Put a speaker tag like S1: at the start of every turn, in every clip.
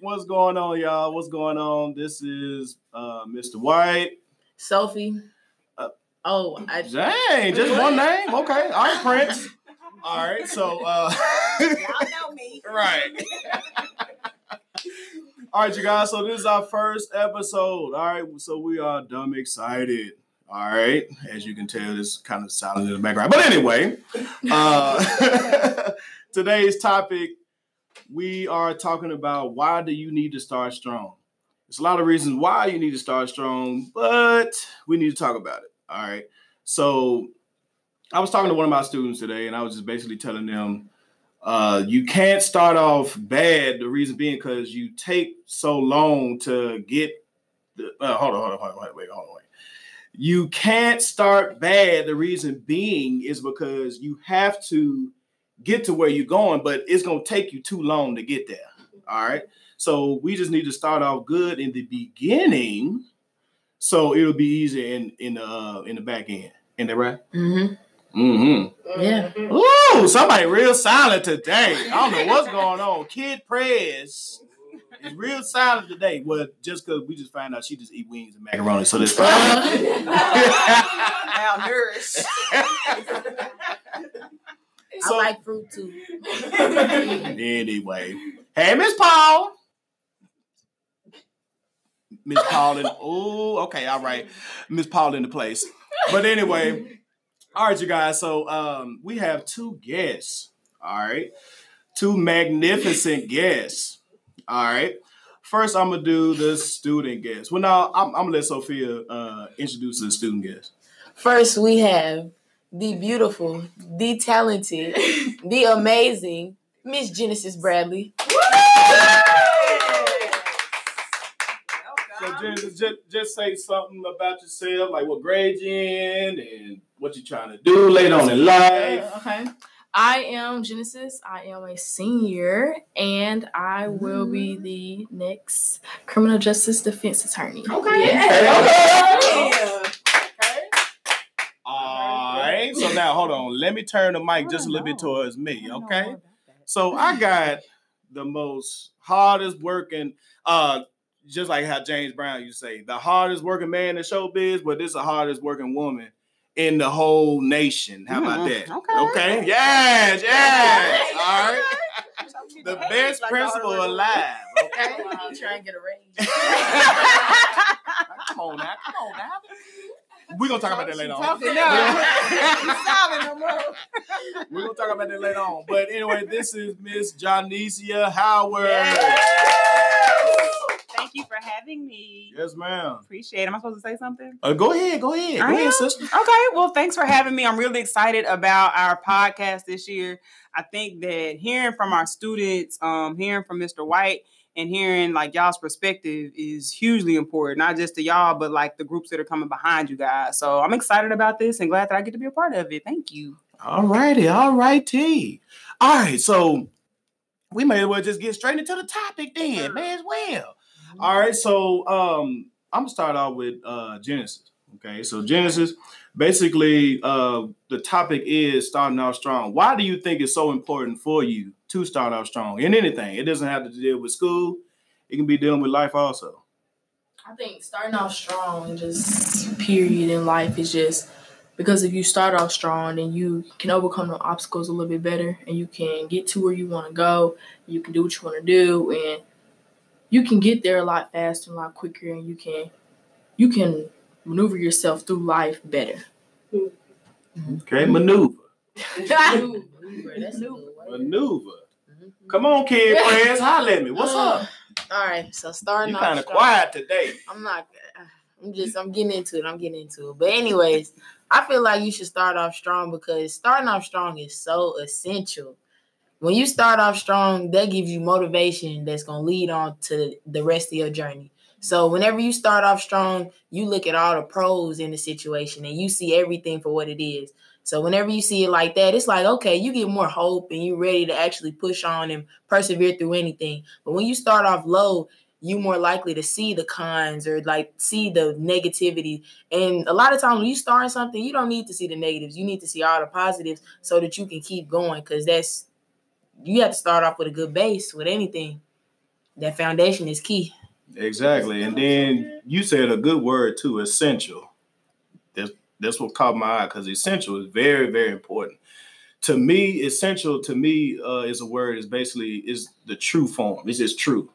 S1: What's going on, y'all? What's going on? This is uh, Mr. White.
S2: Sophie.
S1: Uh,
S2: oh, I,
S1: Dang, just one name. Okay, all right, Prince. All right, so uh,
S3: Y'all know me.
S1: right. All right, you guys. So this is our first episode. All right, so we are dumb excited. All right, as you can tell, it's kind of silent in the background. But anyway, uh, today's topic we are talking about why do you need to start strong. There's a lot of reasons why you need to start strong, but we need to talk about it. All right. So I was talking to one of my students today, and I was just basically telling them uh, you can't start off bad. The reason being because you take so long to get the. Uh, hold on, hold on, hold on, wait, hold on, wait. You can't start bad. The reason being is because you have to get to where you're going, but it's gonna take you too long to get there. All right. So we just need to start off good in the beginning, so it'll be easier in in the uh, in the back end. Ain't that right?
S2: mm-hmm.
S1: Mm-hmm.
S2: Yeah.
S1: Ooh, somebody real silent today. I don't know what's going on. Kid prayers is real silent today. Well, just because we just found out she just eat wings and macaroni, so that's fine.
S3: Malnourished.
S1: So-
S2: I like fruit too.
S1: anyway, hey, Miss Paul. Miss Paul in. Oh, okay, all right. Miss Paul in the place. But anyway, all right, you guys. So um, we have two guests. All right, two magnificent guests. All right. First, I'm gonna do the student guest. Well, now I'm, I'm gonna let Sophia uh, introduce the student guest.
S2: First, we have the beautiful, the talented, the amazing Miss Genesis Bradley.
S1: So, Genesis, just, just say something about yourself, like what grade you in and what you're trying to do later on in life.
S4: Okay. I am Genesis. I am a senior, and I will be the next criminal justice defense attorney.
S1: Okay.
S4: Yeah.
S1: All right. So now, hold on. Let me turn the mic just a little bit towards me. Okay. So I got the most hardest working, uh, just like how James Brown you say, the hardest working man in the showbiz, but this is the hardest working woman in the whole nation. How about mm-hmm. that?
S3: okay.
S1: Okay. Yes. Yes. All right. The best principal alive. Okay.
S2: You try and get a raise.
S1: Come on now. Come on now. We're gonna talk about that later on.
S3: Talking now. Silent no.
S1: We're gonna talk about that later on. But anyway, this is Miss Johnecia Howard.
S3: Thank you for having me.
S1: Yes, ma'am.
S3: Appreciate it. Am I supposed to say something?
S1: Uh, go ahead, go ahead, go
S3: I
S1: ahead,
S3: am.
S1: sister.
S3: Okay, well, thanks for having me. I'm really excited about our podcast this year. I think that hearing from our students, um, hearing from Mr. White, and hearing like y'all's perspective is hugely important, not just to y'all, but like the groups that are coming behind you guys. So I'm excited about this and glad that I get to be a part of it. Thank you.
S1: All righty, all righty. All right, so we may as well just get straight into the topic then, may as well. All right, so um, I'm gonna start off with uh Genesis. Okay, so Genesis, basically, uh, the topic is starting off strong. Why do you think it's so important for you to start off strong in anything? It doesn't have to deal with school; it can be dealing with life also.
S4: I think starting off strong just period in life is just because if you start off strong, then you can overcome the obstacles a little bit better and you can get to where you want to go. You can do what you want to do and you can get there a lot faster and a lot quicker and you can you can maneuver yourself through life better.
S1: Okay, maneuver,
S2: Maneuver, that's a good word.
S1: maneuver.
S2: Mhm.
S1: Come on, kid friends, holler at me. What's up?
S2: All right, so starting
S1: You
S2: off
S1: kind of quiet today.
S2: I'm not. I'm just. I'm getting into it. I'm getting into it. But anyways, I feel like you should start off strong because starting off strong is so essential. When you start off strong, that gives you motivation that's gonna lead on to the rest of your journey. So whenever you start off strong, you look at all the pros in the situation and you see everything for what it is. So whenever you see it like that, it's like okay, you get more hope and you're ready to actually push on and persevere through anything. But when you start off low, you're more likely to see the cons or like see the negativity. And a lot of times when you start something, you don't need to see the negatives. You need to see all the positives so that you can keep going. Cause that's you have to start off with a good base with anything. That foundation is key.
S1: Exactly. And then you said a good word too, essential. That's that's what caught my eye because essential is very, very important. To me, essential to me uh, is a word is basically is the true form. It's just true.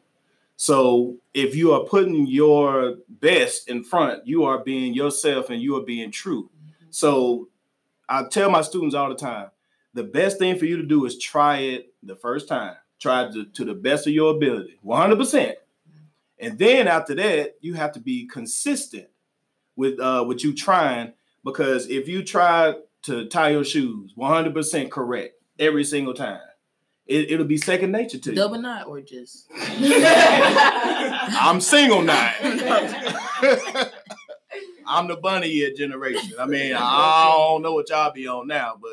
S1: So if you are putting your best in front, you are being yourself and you are being true. So I tell my students all the time, the best thing for you to do is try it the first time. Try to, to the best of your ability, 100%. And then after that, you have to be consistent with uh, what you trying because if you try to tie your shoes 100% correct every single time, it, it'll be second nature to you.
S2: Double knot or just
S1: I'm single now. I'm the bunny year generation. I mean, I don't know what y'all be on now, but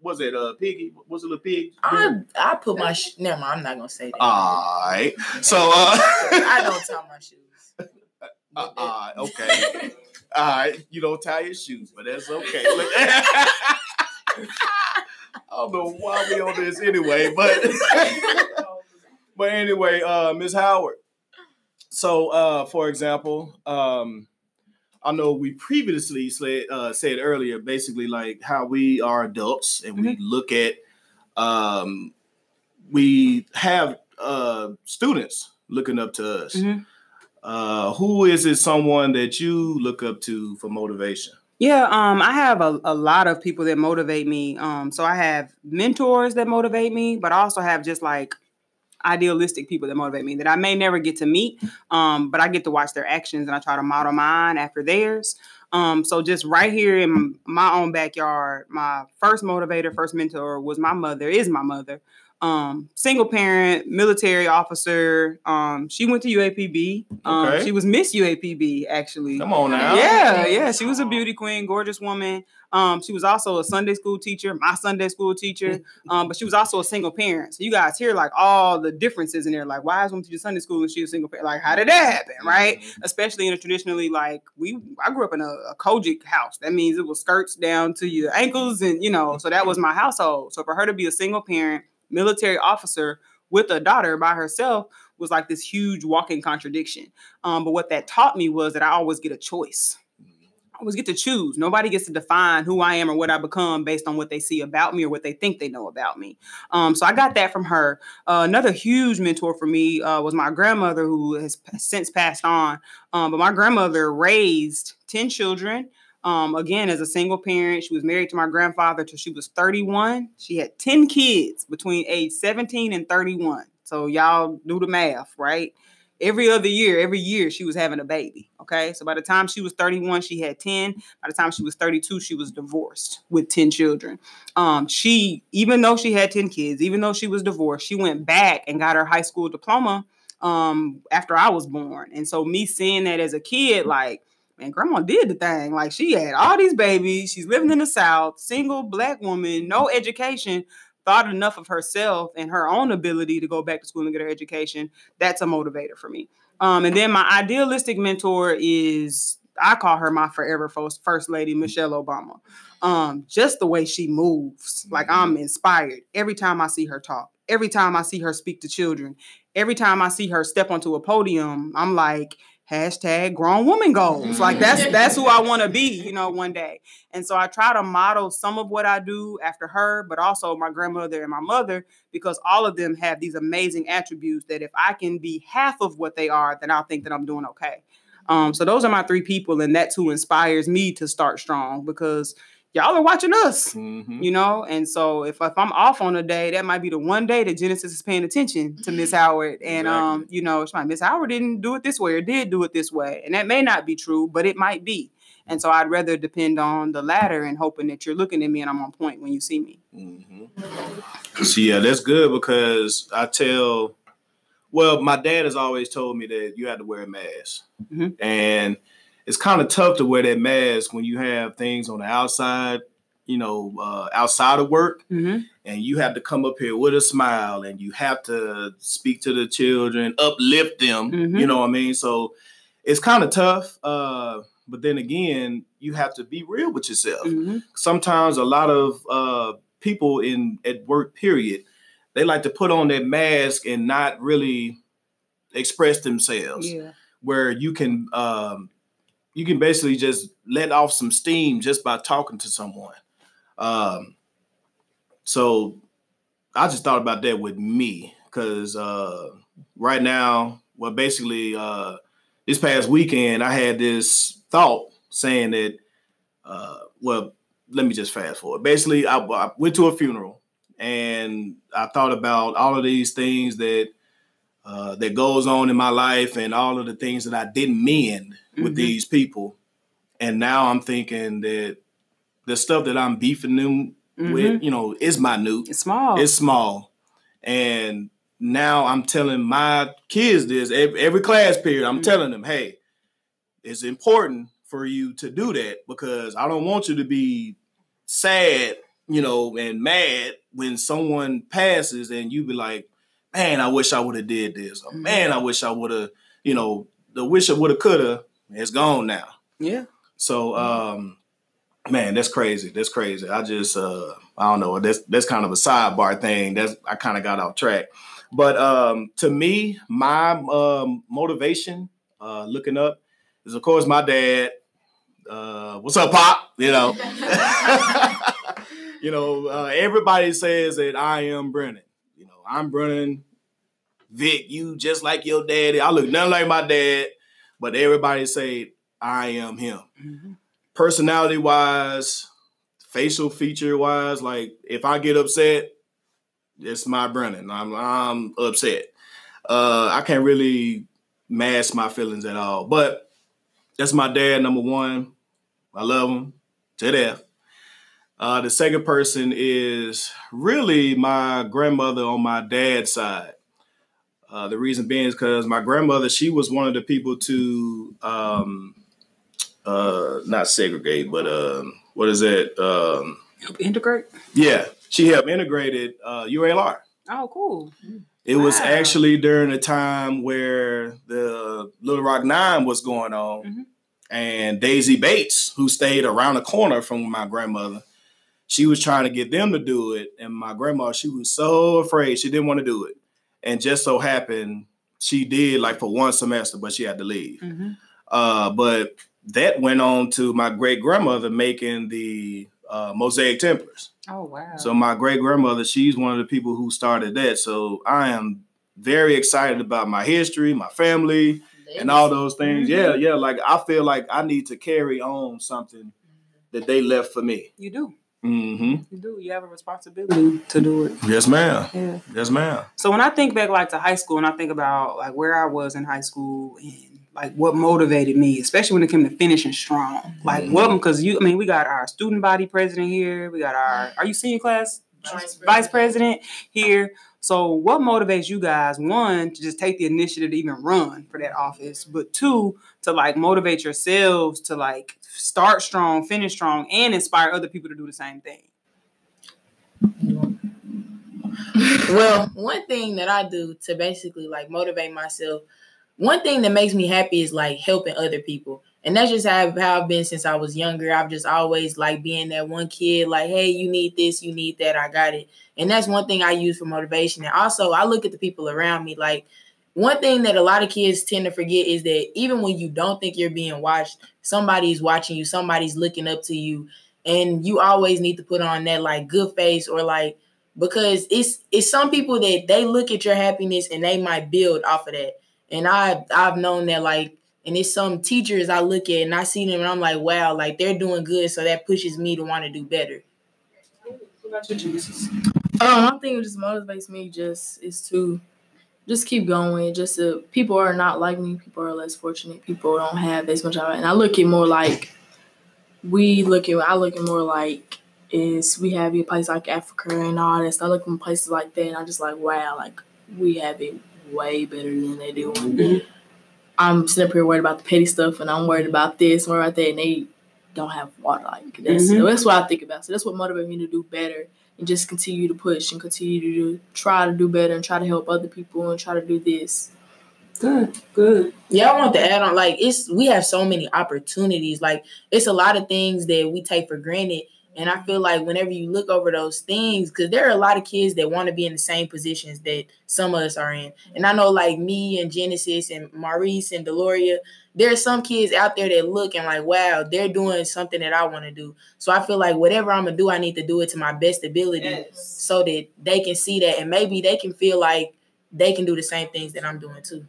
S1: was it uh piggy? Was it a pig?
S2: I I put my sh- never mind, I'm not gonna say that.
S1: All right. So uh
S2: I don't tie my shoes.
S1: uh, uh, okay. All right, you don't tie your shoes, but that's okay. I don't know why we on this anyway, but but anyway, uh, Miss Howard. So, uh, for example, um, I know we previously said, uh, said earlier, basically like how we are adults and we look at, um, we have uh, students looking up to us.
S3: Mhm.
S1: Uh, who is it? Someone that you look up to for motivation?
S3: Yeah, um, I have a, a lot of people that motivate me. Um, so I have mentors that motivate me, but I also have just like idealistic people that motivate me that I may never get to meet. Um, but I get to watch their actions and I try to model mine after theirs. Um, so just right here in my own backyard, my first motivator, first mentor was my mother, is my mother. Um, single parent, military officer. Um, she went to UAPB. Um,
S1: Okay.
S3: she was Miss UAPB actually.
S1: Come on now.
S3: Yeah, yeah. She was a beauty queen, gorgeous woman. Um, she was also a Sunday school teacher, my Sunday school teacher. Um, but she was also a single parent. So you guys hear like all the differences in there. Like, why is one teacher Sunday school and she was a single parent? Like, how did that happen? Right? Especially in a traditionally like we I grew up in a, a COGIC house. That means it was skirts down to your ankles, and you know, so that was my household. So for her to be a single parent, military officer with a daughter by herself was like this huge walking contradiction. Um, but what that taught me was that I always get a choice. I always get to choose. Nobody gets to define who I am or what I become based on what they see about me or what they think they know about me. Um, so I got that from her. Uh, another huge mentor for me uh, was my grandmother, who has since passed on. Um, but my grandmother raised 10 children. Um, again, as a single parent, she was married to my grandfather till she was 31. She had 10 kids between age 17 and 31. So y'all do the math, right? Every other year, every year she was having a baby. Okay. So by the time she was 31, she had 10. By the time she was 32, she was divorced with 10 children. Um, she, even though she had 10 kids, even though she was divorced, she went back and got her high school diploma um after I was born. And so me seeing that as a kid, like, man, grandma did the thing. Like she had all these babies. She's living in the South, single black woman, no education, thought enough of herself and her own ability to go back to school and get her education. That's a motivator for me. Um, and then my idealistic mentor is I call her my forever first, first lady, Michelle Obama. Um, just the way she moves, like I'm inspired every time I see her talk, every time I see her speak to children, every time I see her step onto a podium, I'm like, hashtag grown woman goals. Like that's that's who I want to be, you know, one day. And so I try to model some of what I do after her, but also my grandmother and my mother, because all of them have these amazing attributes that if I can be half of what they are, then I'll think that I'm doing okay. Um, so those are my three people, and that's who inspires me to start strong because y'all are watching us
S1: Mhm.
S3: you know and so if, if i'm off on a day that might be the one day that genesis is paying attention to miss howard and um you know it's like miss howard didn't do it this way or did do it this way and that may not be true but it might be and so i'd rather depend on the latter and hoping that you're looking at me and i'm on point when you see me
S1: Mm-hmm. So yeah, that's good because I tell. Well, my dad has always told me that you have to wear a mask,
S3: Mhm.
S1: and it's kind of tough to wear that mask when you have things on the outside, you know, uh, outside of work,
S3: Mm-hmm.
S1: and you have to come up here with a smile, and you have to speak to the children, uplift them.
S3: Mhm.
S1: You know what I mean? So it's kind of tough. Uh, but then again, you have to be real with yourself.
S3: Mm-hmm.
S1: Sometimes a lot of uh, people in at work, period, they like to put on that mask and not really express themselves
S3: Yeah.
S1: where you can um, you can basically just let off some steam just by talking to someone. Um, so I just thought about that with me because uh, right now, well, basically uh, this past weekend I had this thought saying that, uh, well, let me just fast forward. Basically, I, I went to a funeral and I thought about all of these things that uh, that goes on in my life and all of the things that I didn't mend with
S3: Mhm.
S1: these people. And now I'm thinking that the stuff that I'm beefing them
S3: Mhm.
S1: with, you know, is minute.
S3: It's small.
S1: It's small. And now I'm telling my kids this every, every class period. I'm
S3: Mhm.
S1: telling them, hey, it's important for you to do that because I don't want you to be sad, you know, and mad when someone passes and you be like, man, I wish I would have did this. Or,
S3: Mhm.
S1: man, I wish I would have, you know, the wish I would have, could have is gone now.
S3: yeah.
S1: So, um, man, that's crazy. That's crazy. I just, uh, I don't know. That's that's kind of a sidebar thing. That's I kind of got off track. But um, to me, my um, motivation, uh, looking up, is of course my dad. Uh, what's up, Pop? You know, you know. Uh, everybody says that I am Brennan. I'm Brennan. Vic, you just like your daddy. I look nothing like my dad, but everybody say I am him
S3: Mhm.
S1: personality wise, facial feature wise, like if I get upset, it's my Brennan. I'm I'm upset. Uh, I can't really mask my feelings at all. But that's my dad, number one. I love him to death. Uh, the second person is really my grandmother on my dad's side. Uh, the reason being is because my grandmother, she was one of the people to um, uh not segregate, but um what is it? Um
S3: Help integrate.
S1: yeah, she helped integrated uh UALR.
S3: Oh, cool.
S1: It was actually during a time where the Little Rock Nine was going on,
S3: Mhm.
S1: and Daisy Bates, who stayed around the corner from my grandmother, she was trying to get them to do it, and my grandma, she was so afraid she didn't want to do it, and just so happened she did like for one semester, but she had to leave.
S3: hmm
S1: Uh, but that went on to my great grandmother making the uh, Mosaic Templars.
S3: Oh, wow.
S1: So my great grandmother, she's one of the people who started that. So I am very excited about my history, my family, and all those things. Yeah, yeah. Like I feel like I need to carry on something that they left for me.
S3: you do.
S1: Hmm
S3: You do. You have a responsibility to do it.
S1: Yes, ma'am.
S3: Yeah.
S1: Yes, ma'am.
S3: So when I think back like to high school and I think about like where I was in high school and like what motivated me, especially when it came to finishing strong. Like
S1: Mhm.
S3: what because you I mean we got our student body president here, we got our are you senior class
S2: Vice
S3: vice president here. So what motivates you guys one to just take the initiative to even run for that office, but two to like motivate yourselves to like start strong, finish strong and inspire other people to do the same thing.
S2: well, one thing that I do to basically like motivate myself, one thing that makes me happy is like helping other people. And that's just how, how I've been since I was younger. I've just always like being that one kid, like, hey, you need this, you need that, I got it. And that's one thing I use for motivation. And also, I look at the people around me. Like, one thing that a lot of kids tend to forget is that even when you don't think you're being watched, somebody's watching you, somebody's looking up to you. And you always need to put on that like good face or like, because it's it's some people that they look at your happiness and they might build off of that. And I I've known that like and it's some teachers I look at and I see them and I'm like, wow, like they're doing good, so that pushes me to want to do better.
S3: What about you, Genesis?
S4: Um, I think it just motivates me just is to just keep going. Just to, people are not like me. People are less fortunate. People don't have as much of. And I look at more like we look at. I look at more like is we have a place like Africa and all that stuff. I look at places like that and I'm just like, wow, like we have it way better than they do. I'm sitting up here worried about the petty stuff and I'm worried about this, and worried about that, and they don't have water. Like that's
S3: Mhm.
S4: that's what I think about. So that's what motivates me to do better and just continue to push and continue to do, try to do better and try to help other people and try to do this.
S3: Good, good.
S2: Yeah, I want to add on like it's we have so many opportunities. Like it's a lot of things that we take for granted. And I feel like whenever you look over those things, because there are a lot of kids that want to be in the same positions that some of us are in. And I know like me and Genesis and Maurice and Deloria, there are some kids out there that look and like, wow, they're doing something that I want to do. So I feel like whatever I'm gonna do, I need to do it to my best ability
S3: Yes.
S2: so that they can see that and maybe they can feel like they can do the same things that I'm doing too.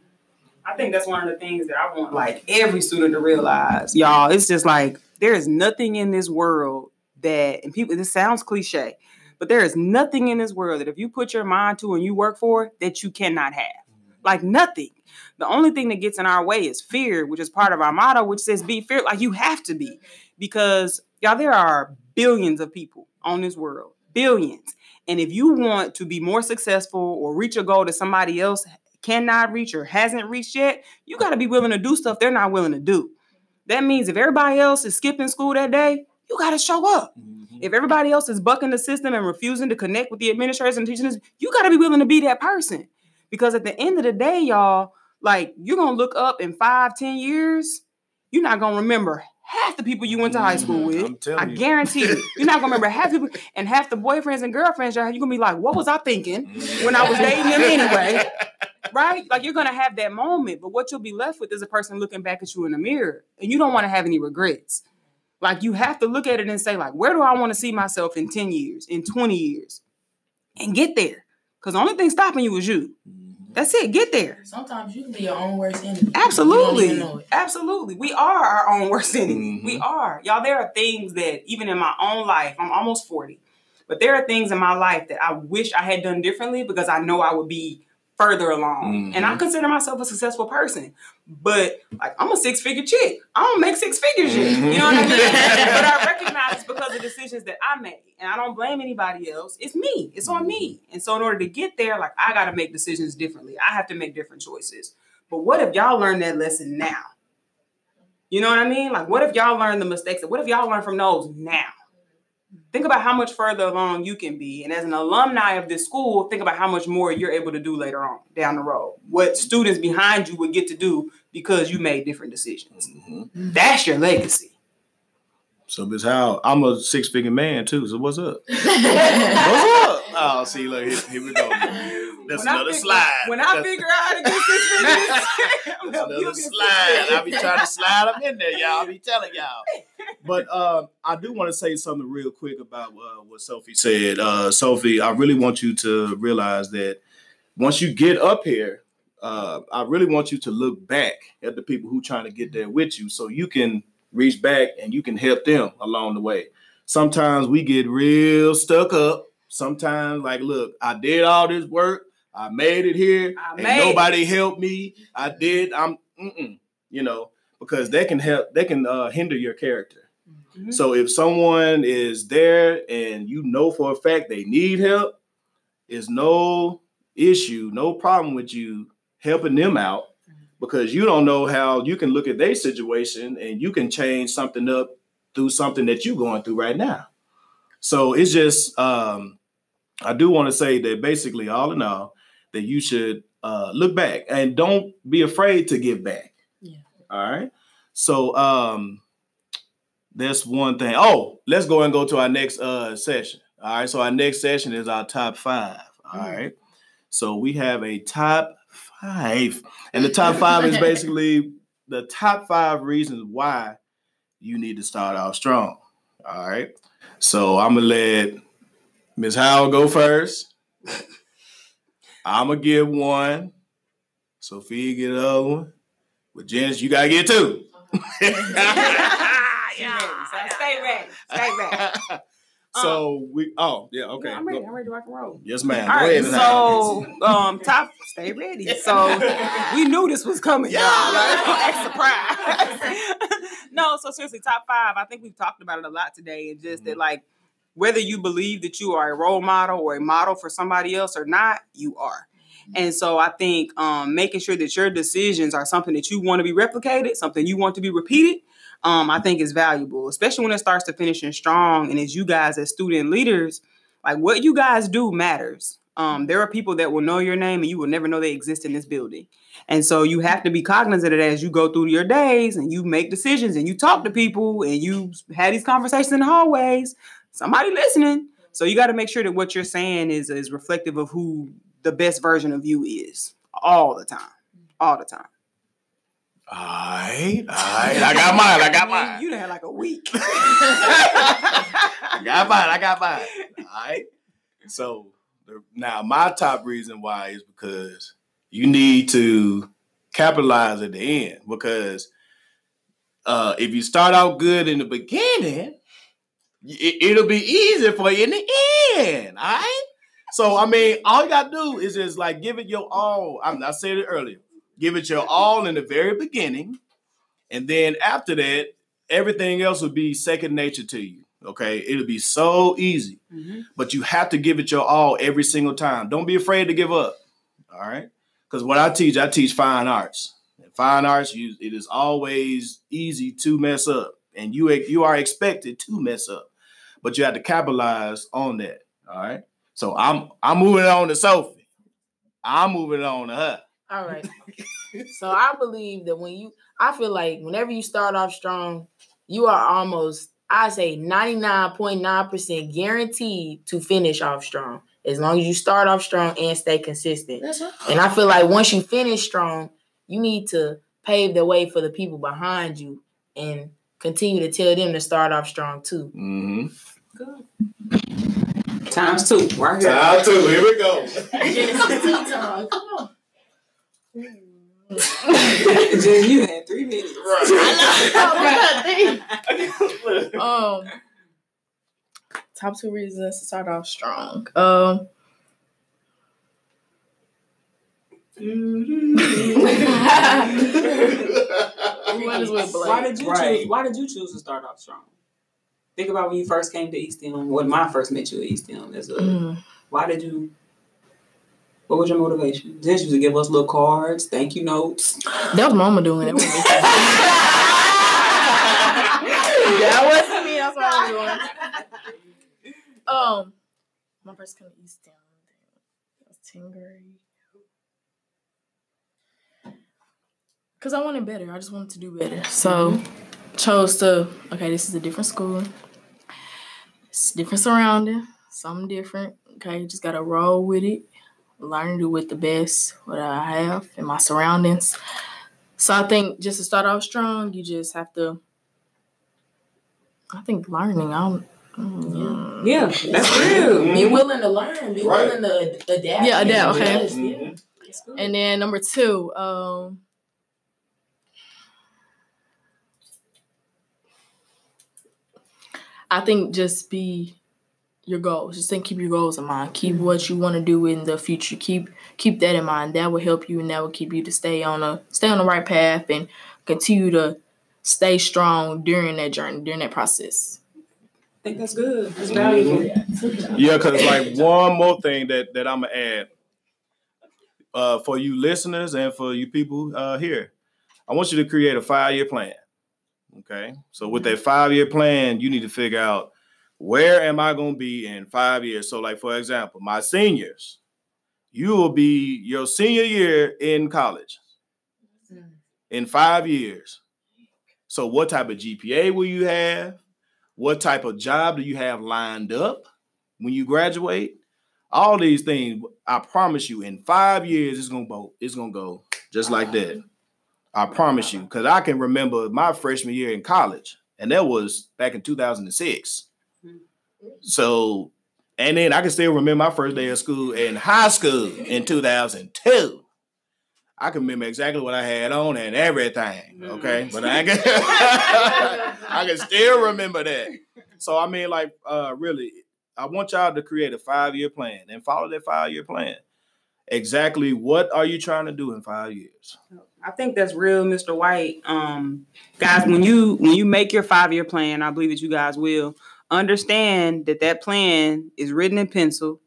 S3: I think that's one of the things that I want like every student to realize, y'all. It's just like there is nothing in this world that, and people, this sounds cliche, but there is nothing in this world that if you put your mind to and you work for, that you cannot have. Mm-hmm. Like nothing. The only thing that gets in our way is fear, which is part of our motto, which says be fear. Like you have to be, because y'all, there are billions of people on this world, billions. And if you want to be more successful or reach a goal that somebody else cannot reach or hasn't reached yet, you got to be willing to do stuff they're not willing to do. That means if everybody else is skipping school that day, you got to show up. Mm-hmm. If everybody else is bucking the system and refusing to connect with the administrators and teachers, you got to be willing to be that person. Because at the end of the day, y'all, like you're gonna look up in five, ten years, you're not gonna remember half the people you went to high school mm-hmm. with.
S1: I'm
S3: I
S1: you.
S3: guarantee you, you're not gonna remember half people and half the boyfriends and girlfriends. You're gonna be like, "What was I thinking when I was dating them anyway?" right? Like you're gonna have that moment, but what you'll be left with is a person looking back at you in the mirror, and you don't want to have any regrets. Like you have to look at it and say, like, where do I want to see myself in 10 years, in 20 years? And get there. Because the only thing stopping you is you. That's it. Get there.
S2: Sometimes you can be your own worst enemy.
S3: Absolutely.
S2: even know it.
S3: Absolutely. We are our own worst enemy.
S1: Mhm.
S3: We are. Y'all, there are things that even in my own life, I'm almost 40, but there are things in my life that I wish I had done differently because I know I would be further along. And I
S1: Mhm.
S3: consider myself a successful person. But like I'm a six-figure chick. I don't make six figures yet. You know what I mean? but I recognize it's because of decisions that I made. And I don't blame anybody else. It's me. It's on me. And so in order to get there, like I gotta make decisions differently. I have to make different choices. But what if y'all learn that lesson now? You know what I mean? Like, what if y'all learn the mistakes? What if y'all learn from those now? Think about how much further along you can be. And as an alumni of this school, think about how much more you're able to do later on down the road. What students behind you would get to do because you made different decisions.
S1: Mhm.
S3: That's your legacy.
S1: So, Miss Howard, I'm a six figure man too. So, what's up? What's up? Oh, see, look, here, here we go. That's
S3: When I
S1: another
S3: figure-
S1: slide.
S3: When I
S1: That's-
S3: figure out how to get six figures,
S1: That's another
S3: give you six
S1: slide. I be trying to slide them in there, y'all. I be telling y'all. But um, I do want to say something real quick about uh, what Sophie said. Uh, Sophie, I really want you to realize that once you get up here, uh, I really want you to look back at the people who trying to get there with you, so you can reach back and you can help them along the way. Sometimes we get real stuck up. Sometimes, like, look, I did all this work. I made it here,
S3: I
S1: and
S3: made it.
S1: nobody helped me. I did. I'm, mm-mm, you know, because they can help. They can uh, hinder your character.
S3: Mhm.
S1: So if someone is there and you know for a fact they need help, is no issue, no problem with you helping them out because you don't know how you can look at their situation and you can change something up through something that you're going through right now. So it's just um I do want to say that basically all in all that you should uh look back and don't be afraid to give back.
S2: Yeah.
S1: All right. So um that's one thing. Oh, let's go and go to our next uh session. All right. So our next session is our top five. All
S2: Mm.
S1: right. So we have a top five. And the top five is basically the top five reasons why you need to start out strong. All right. So I'm gonna let Miss Howard go first. I'm gonna give one. Sophia get the other one. But Janice, you gotta get two.
S3: She ready. So stay ready. Stay ready.
S1: so we oh yeah, okay.
S3: Yeah, I'm ready.
S1: Go-
S3: I'm ready to rock and roll.
S1: Yes, ma'am.
S3: All
S1: Go
S3: right,
S1: ahead, Miss Howard.
S3: so um, top, stay ready. So we knew this was coming, y'all. Like, don't no, so seriously, top five. I think we've talked about it a lot today, and just that, like, whether you believe that you are a role model or a model for somebody else or not, you are. And so I think um, making sure that your decisions are something that you want to be replicated, something you want to be repeated, um, I think is valuable, especially when it starts to finishing strong. And as you guys, as student leaders, like what you guys do matters. Um, there are people that will know your name and you will never know they exist in this building. And so you have to be cognizant of that as you go through your days and you make decisions and you talk to people and you have these conversations in the hallways. Somebody listening. So you got to make sure that what you're saying is, is reflective of who the best version of you is all the time. All the time.
S1: All right, all right. I got mine. I got mine.
S3: You done had like a week.
S1: I got mine. I got mine. All right. So now my top reason why is because you need to capitalize at the end because uh, if you start out good in the beginning, it, will be easy for you in the end. All right. So I mean, all you gotta do is just like give it your all. I, I said it earlier. Give it your all in the very beginning, and then after that, everything else will be second nature to you. Okay, it'll be so easy, mm-hmm. but you have to give it your all every single time. Don't be afraid to give up. All right, because what I teach, I teach fine arts. And fine arts, you, it is always easy to mess up, and you you are expected to mess up, but you have to capitalize on that. All right. So I'm I'm moving on to Sophie. I'm moving on to her.
S2: All right. so I believe that when you, I feel like whenever you start off strong, you are almost, I say 99.9% guaranteed to finish off strong. As long as you start off strong and stay consistent. Right. And I feel like once you finish strong, you need to pave the way for the people behind you and continue to tell them to start off strong too.
S1: Mm-hmm.
S3: Good. Times two. Right here.
S1: Times two. Here we go.
S4: Come on.
S3: Jen, you had three minutes.
S4: Right. um, top two reasons to start off strong. Um.
S3: why did you right. choose? Why did you choose to start off strong? think about when you first came to eStem. When I first met you at eStem, as a mm. why did you? What was your motivation? Did you to give us little cards, thank you notes?
S4: That was Mama doing it. that wasn't me. That's what I was doing. Um, my first came to eStem. That was tenth grade. Cause I wanted better. I just wanted to do better. So. Mm-hmm chose to okay, this is a different school. It's different surrounding, something different. Okay, just gotta roll with it. Learn to do with the best what I have in my surroundings. So I think just to start off strong, you just have to. I think learning. I'm.
S3: Mm, yeah, that's real.
S2: Be willing to learn. Be right. willing to adapt.
S4: Yeah, adapt. Okay. Mm-hmm. And then number two, um, I think just be your goals. Just think keep your goals in mind. Keep what you want to do in the future. Keep keep that in mind. That will help you and that will keep you to stay on a stay on the right path and continue to stay strong during that journey, during that process.
S3: I think that's good. That's valuable.
S1: Yeah, because like one more thing that that I'm gonna add uh, for you listeners and for you people uh, here, I want you to create a five year plan. Okay. So with that five year plan, you need to figure out where am I going to be in five years. So, like for example, my seniors, you will be your senior year in college mm. in five years. So, what type of GPA will you have? What type of job do you have lined up when you graduate? All these things, I promise you, in five years, it's gonna go. It's gonna go just like that. I promise you, because I can remember my freshman year in college, and that was back in 2006. So, and then I can still remember my first day of school in high school in 2002. I can remember exactly what I had on and everything. Okay, but I can I can still remember that. So I mean, like, uh, really, I want y'all to create a five year plan and follow that five year plan. Exactly what are you trying to do in five years?
S3: I think that's real, Mr. White. Um, guys, when you when you make your five year plan, I believe that you guys will understand that that plan is written in pencil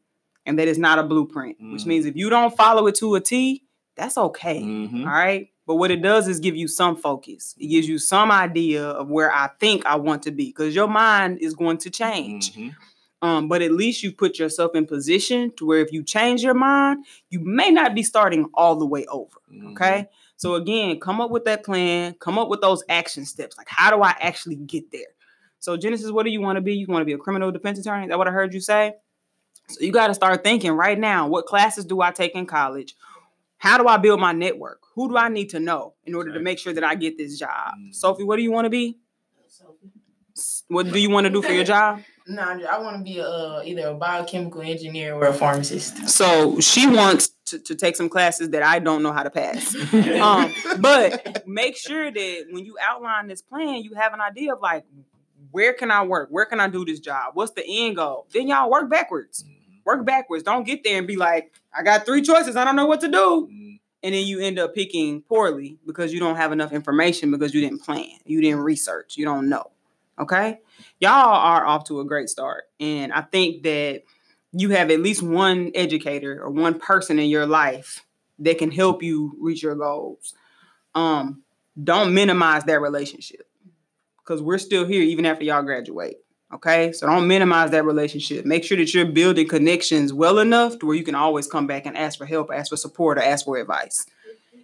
S3: and that it's not a blueprint. Mm-hmm. Which means if you don't follow it to a T, that's okay. Mm-hmm. All right. But what it does is give you some focus. It gives you some idea of where I think I want to be because your mind is going to change.
S1: Mhm.
S3: Um, but at least you put yourself in position to where if you change your mind, you may not be starting all the way over.
S1: Mhm.
S3: Okay. So again, come up with that plan, come up with those action steps. Like, how do I actually get there? So, Genesis, what do you want to be? You want to be a criminal defense attorney? Is that what I heard you say? So you got to start thinking right now, what classes do I take in college? How do I build my network? Who do I need to know in order to make sure that I get this job?
S1: Mhm.
S3: Sophie, what do you want to be? S- What do you want to do for your job?
S2: No, I want to be a, uh, either a biochemical engineer or a pharmacist.
S3: So she wants to, to take some classes that I don't know how to pass. um, but make sure that when you outline this plan, you have an idea of like, where can I work? Where can I do this job? What's the end goal? Then y'all work backwards. Work backwards. Don't get there and be like, I got three choices. I don't know what to do.
S1: Mhm.
S3: And then you end up picking poorly because you don't have enough information because you didn't plan. You didn't research. You don't know. Okay. Y'all are off to a great start. And I think that you have at least one educator or one person in your life that can help you reach your goals. Um, don't minimize that relationship because we're still here even after y'all graduate. Okay, so don't minimize that relationship. Make sure that you're building connections well enough to where you can always come back and ask for help, ask for support, or ask for advice,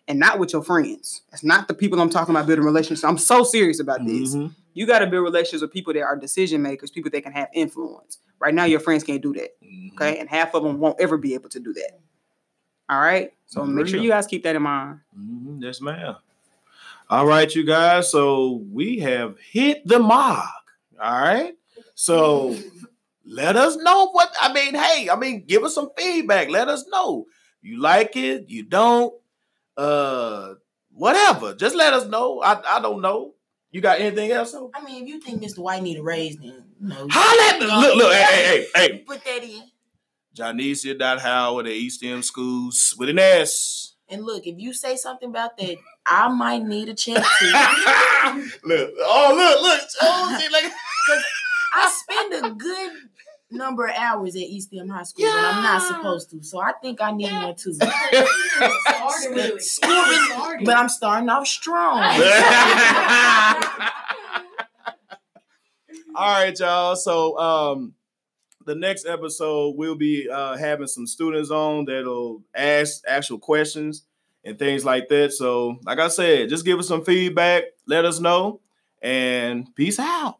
S3: and not with your friends. That's not the people I'm talking about building relationships. I'm so serious about this.
S1: Mhm.
S3: You got to build relationships with people that are decision makers, people that can have influence. Right now, your friends can't do that.
S1: Mhm.
S3: Okay, and half of them won't ever be able to do that. All right, so make sure you guys keep that in mind.
S1: Mhm. Yes, ma'am. All right, you guys. So we have hit the mark. All right. So let us know what I mean. Hey, I mean, give us some feedback. Let us know. You like it, you don't, uh, whatever. Just let us know. I, I don't know. You got anything else?
S2: I mean, if you think Mr. White need a raise, then know,
S1: Holla at me. Look, look, hey, hey, hey, hey.
S2: put that in.
S1: Johnecia Dot Howard at eStem Schools with an S.
S2: And look, if you say something about that, I might need a too.
S1: look, oh look, look, oh, see, like
S2: I spend a good number of hours at eStem High School, and I'm not supposed to. So I think I need one too.
S4: Started.
S2: School. But I'm starting off strong.
S1: All right, y'all. So um the next episode we'll be uh having some students on that'll ask actual questions and things like that. So, like I said, just give us some feedback, let us know, and peace out.